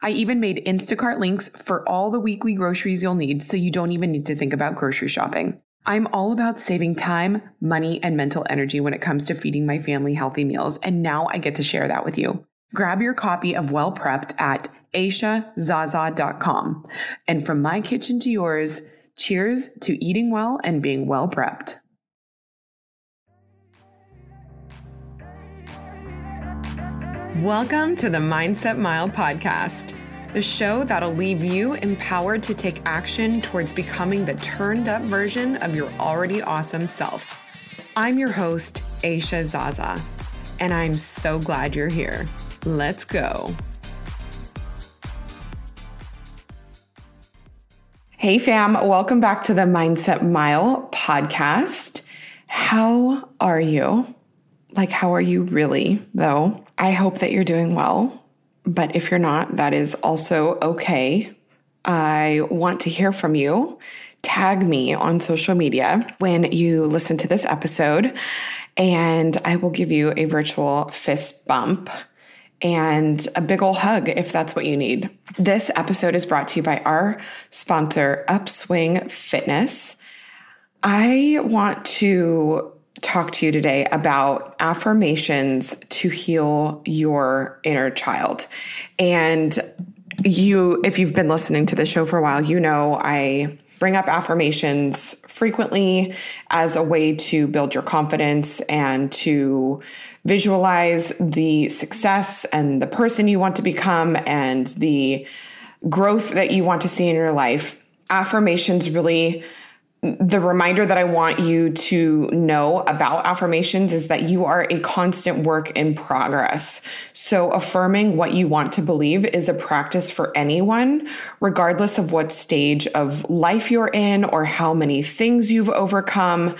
I even made Instacart links for all the weekly groceries you'll need so you don't even need to think about grocery shopping. I'm all about saving time, money, and mental energy when it comes to feeding my family healthy meals, and now I get to share that with you. Grab your copy of Well Prepped at aishazaza.com. And from my kitchen to yours, cheers to eating well and being well prepped. Welcome to the Mindset Mile podcast, the show that'll leave you empowered to take action towards becoming the turned up version of your already awesome self. I'm your host, Aisha Zaza, and I'm so glad you're here. Let's go. Hey, fam, welcome back to the Mindset Mile podcast. How are you? Like, how are you really, though? I hope that you're doing well, but if you're not, that is also okay. I want to hear from you. Tag me on social media when you listen to this episode, and I will give you a virtual fist bump and a big ol' hug if that's what you need. This episode is brought to you by our sponsor, Upswing Fitness. I want to talk to you today about affirmations to heal your inner child. And you, if you've been listening to the show for a while, you know I bring up affirmations frequently as a way to build your confidence and to visualize the success and the person you want to become and the growth that you want to see in your life. Affirmations really the reminder that I want you to know about affirmations is that you are a constant work in progress. So, affirming what you want to believe is a practice for anyone, regardless of what stage of life you're in or how many things you've overcome.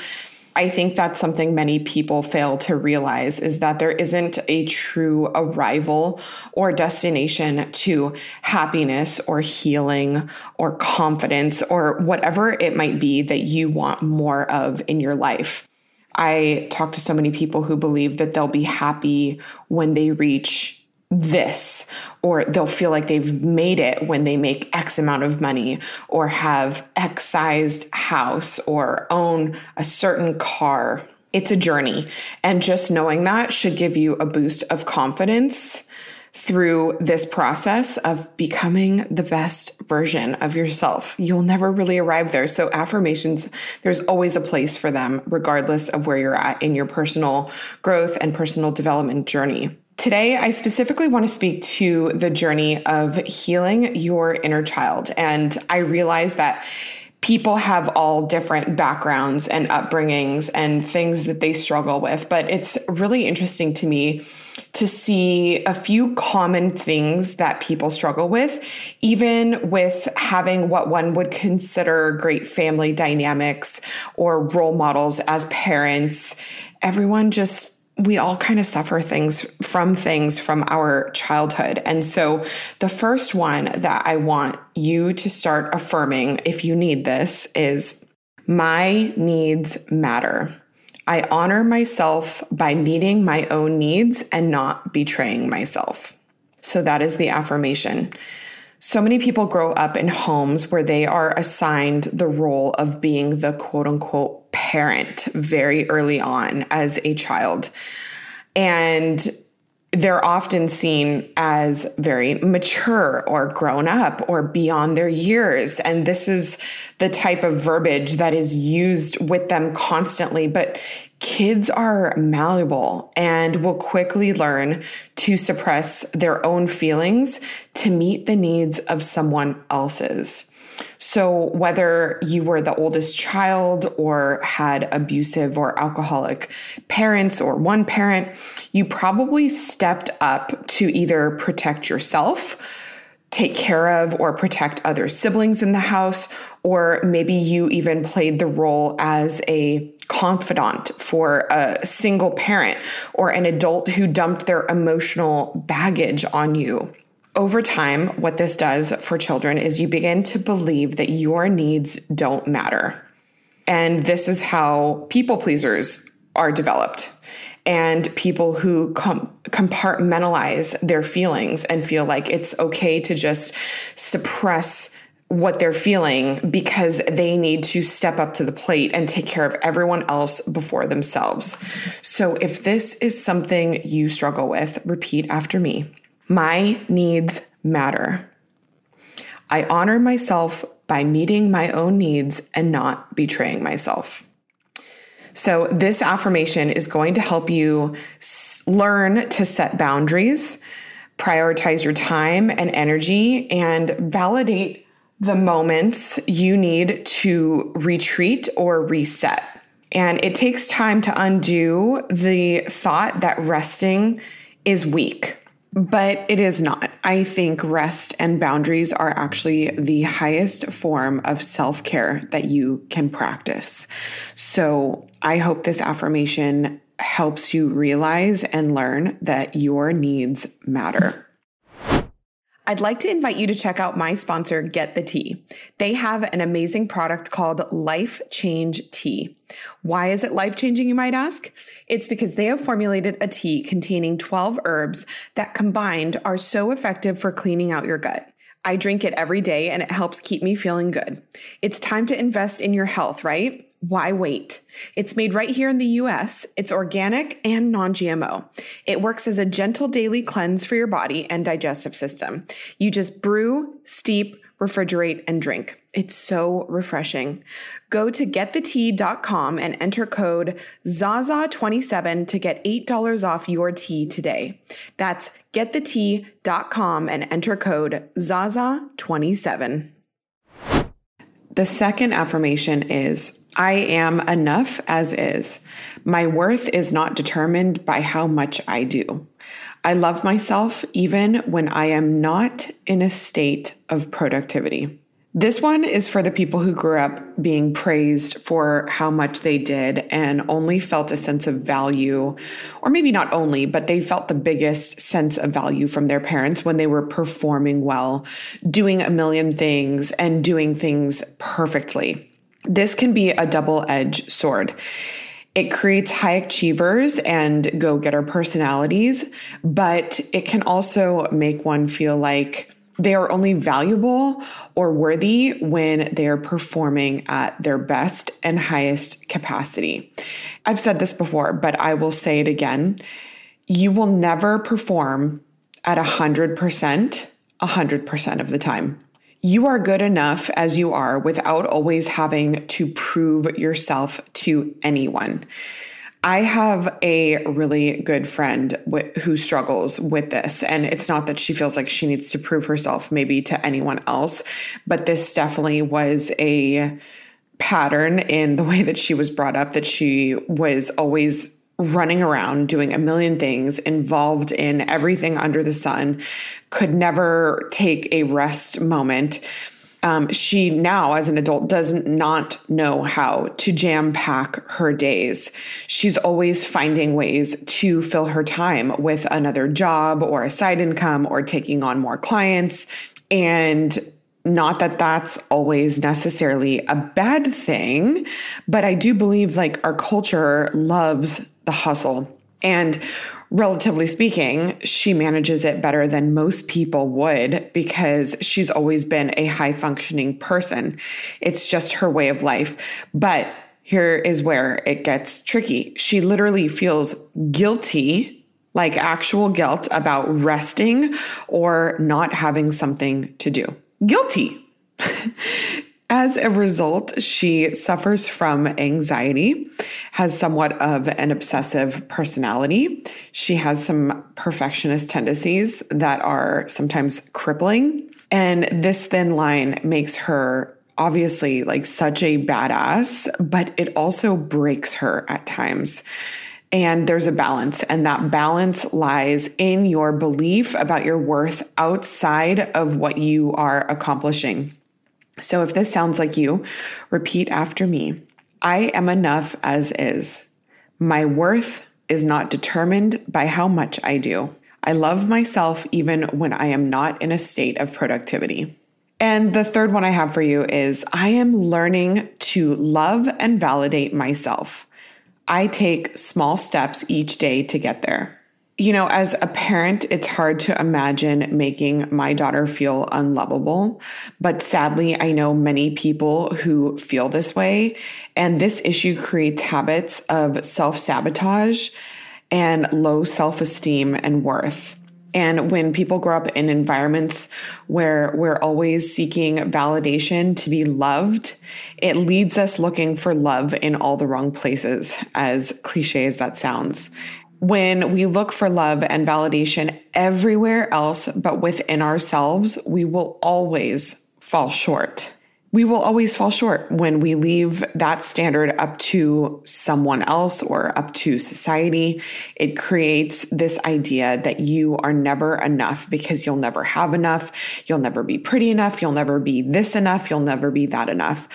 I think that's something many people fail to realize is that there isn't a true arrival or destination to happiness or healing or confidence or whatever it might be that you want more of in your life. I talk to so many people who believe that they'll be happy when they reach this, or they'll feel like they've made it when they make X amount of money, or have X sized house, or own a certain car. It's a journey. And just knowing that should give you a boost of confidence through this process of becoming the best version of yourself. You'll never really arrive there. So, affirmations, there's always a place for them, regardless of where you're at in your personal growth and personal development journey. Today, I specifically want to speak to the journey of healing your inner child. And I realize that people have all different backgrounds and upbringings and things that they struggle with. But it's really interesting to me to see a few common things that people struggle with, even with having what one would consider great family dynamics or role models as parents. Everyone just we all kind of suffer things from things from our childhood. And so, the first one that I want you to start affirming, if you need this, is my needs matter. I honor myself by meeting my own needs and not betraying myself. So, that is the affirmation. So many people grow up in homes where they are assigned the role of being the quote unquote parent very early on as a child. And they're often seen as very mature or grown up or beyond their years. And this is the type of verbiage that is used with them constantly. But kids are malleable and will quickly learn to suppress their own feelings to meet the needs of someone else's. So, whether you were the oldest child or had abusive or alcoholic parents or one parent, you probably stepped up to either protect yourself, take care of, or protect other siblings in the house, or maybe you even played the role as a confidant for a single parent or an adult who dumped their emotional baggage on you over time, what this does for children is you begin to believe that your needs don't matter. And this is how people pleasers are developed. And people who com- compartmentalize their feelings and feel like it's okay to just suppress what they're feeling because they need to step up to the plate and take care of everyone else before themselves. So, if this is something you struggle with, repeat after me. My needs matter. I honor myself by meeting my own needs and not betraying myself. So, this affirmation is going to help you learn to set boundaries, prioritize your time and energy, and validate the moments you need to retreat or reset. And it takes time to undo the thought that resting is weak but it is not. I think rest and boundaries are actually the highest form of self care that you can practice. So I hope this affirmation helps you realize and learn that your needs matter. I'd like to invite you to check out my sponsor, Get the Tea. They have an amazing product called Life Change Tea. Why is it life changing, you might ask? It's because they have formulated a tea containing 12 herbs that combined are so effective for cleaning out your gut. I drink it every day and it helps keep me feeling good. It's time to invest in your health, right? Why wait? It's made right here in the US. It's organic and non GMO. It works as a gentle daily cleanse for your body and digestive system. You just brew, steep, refrigerate, and drink. It's so refreshing. Go to getthetea.com and enter code ZAZA27 to get $8 off your tea today. That's getthetea.com and enter code ZAZA27. The second affirmation is I am enough as is. My worth is not determined by how much I do. I love myself even when I am not in a state of productivity. This one is for the people who grew up being praised for how much they did and only felt a sense of value, or maybe not only, but they felt the biggest sense of value from their parents when they were performing well, doing a million things, and doing things perfectly. This can be a double edged sword. It creates high achievers and go getter personalities, but it can also make one feel like they are only valuable or worthy when they are performing at their best and highest capacity. I've said this before, but I will say it again. You will never perform at 100%, 100% of the time. You are good enough as you are without always having to prove yourself to anyone. I have a really good friend w- who struggles with this. And it's not that she feels like she needs to prove herself maybe to anyone else, but this definitely was a pattern in the way that she was brought up, that she was always running around doing a million things, involved in everything under the sun, could never take a rest moment um, she now, as an adult, does not know how to jam pack her days. She's always finding ways to fill her time with another job or a side income or taking on more clients. And not that that's always necessarily a bad thing, but I do believe like our culture loves the hustle. And relatively speaking, she manages it better than most people would because she's always been a high functioning person. It's just her way of life. But here is where it gets tricky. She literally feels guilty like actual guilt about resting or not having something to do. Guilty. As a result, she suffers from anxiety, has somewhat of an obsessive personality. She has some perfectionist tendencies that are sometimes crippling. And this thin line makes her obviously like such a badass, but it also breaks her at times. And there's a balance, and that balance lies in your belief about your worth outside of what you are accomplishing. So if this sounds like you, repeat after me I am enough as is. My worth is not determined by how much I do. I love myself even when I am not in a state of productivity. And the third one I have for you is I am learning to love and validate myself. I take small steps each day to get there. You know, as a parent, it's hard to imagine making my daughter feel unlovable. But sadly, I know many people who feel this way. And this issue creates habits of self sabotage and low self esteem and worth. And when people grow up in environments where we're always seeking validation to be loved, it leads us looking for love in all the wrong places, as cliche as that sounds. When we look for love and validation everywhere else but within ourselves, we will always fall short we will always fall short when we leave that standard up to someone else or up to society. It creates this idea that you are never enough because you'll never have enough. You'll never be pretty enough. You'll never be this enough. You'll never be that enough.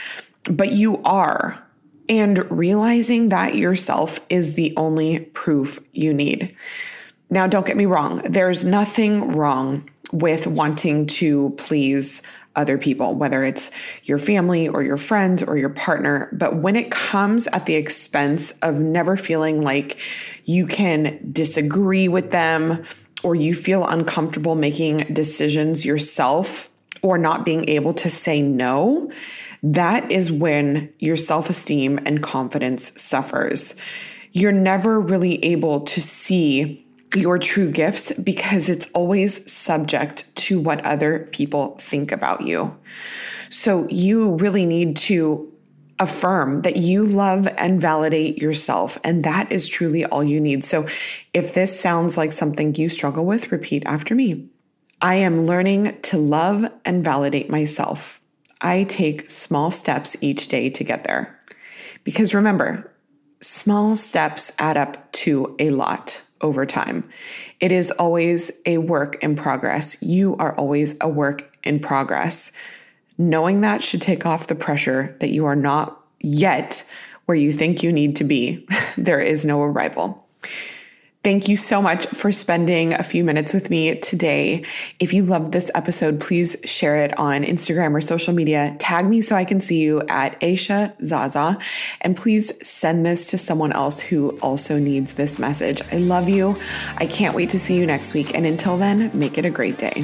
But you are. And realizing that yourself is the only proof you need. Now, don't get me wrong, there's nothing wrong with wanting to please other people, whether it's your family or your friends or your partner. But when it comes at the expense of never feeling like you can disagree with them or you feel uncomfortable making decisions yourself or not being able to say no, that is when your self esteem and confidence suffers. You're never really able to see your true gifts because it's always subject to what other people think about you. So you really need to affirm that you love and validate yourself. And that is truly all you need. So if this sounds like something you struggle with, repeat after me. I am learning to love and validate myself. I take small steps each day to get there. Because remember, small steps add up to a lot over time. It is always a work in progress. You are always a work in progress. Knowing that should take off the pressure that you are not yet where you think you need to be. there is no arrival. Thank you so much for spending a few minutes with me today. If you loved this episode, please share it on Instagram or social media. Tag me so I can see you at Aisha Zaza. And please send this to someone else who also needs this message. I love you. I can't wait to see you next week. And until then, make it a great day.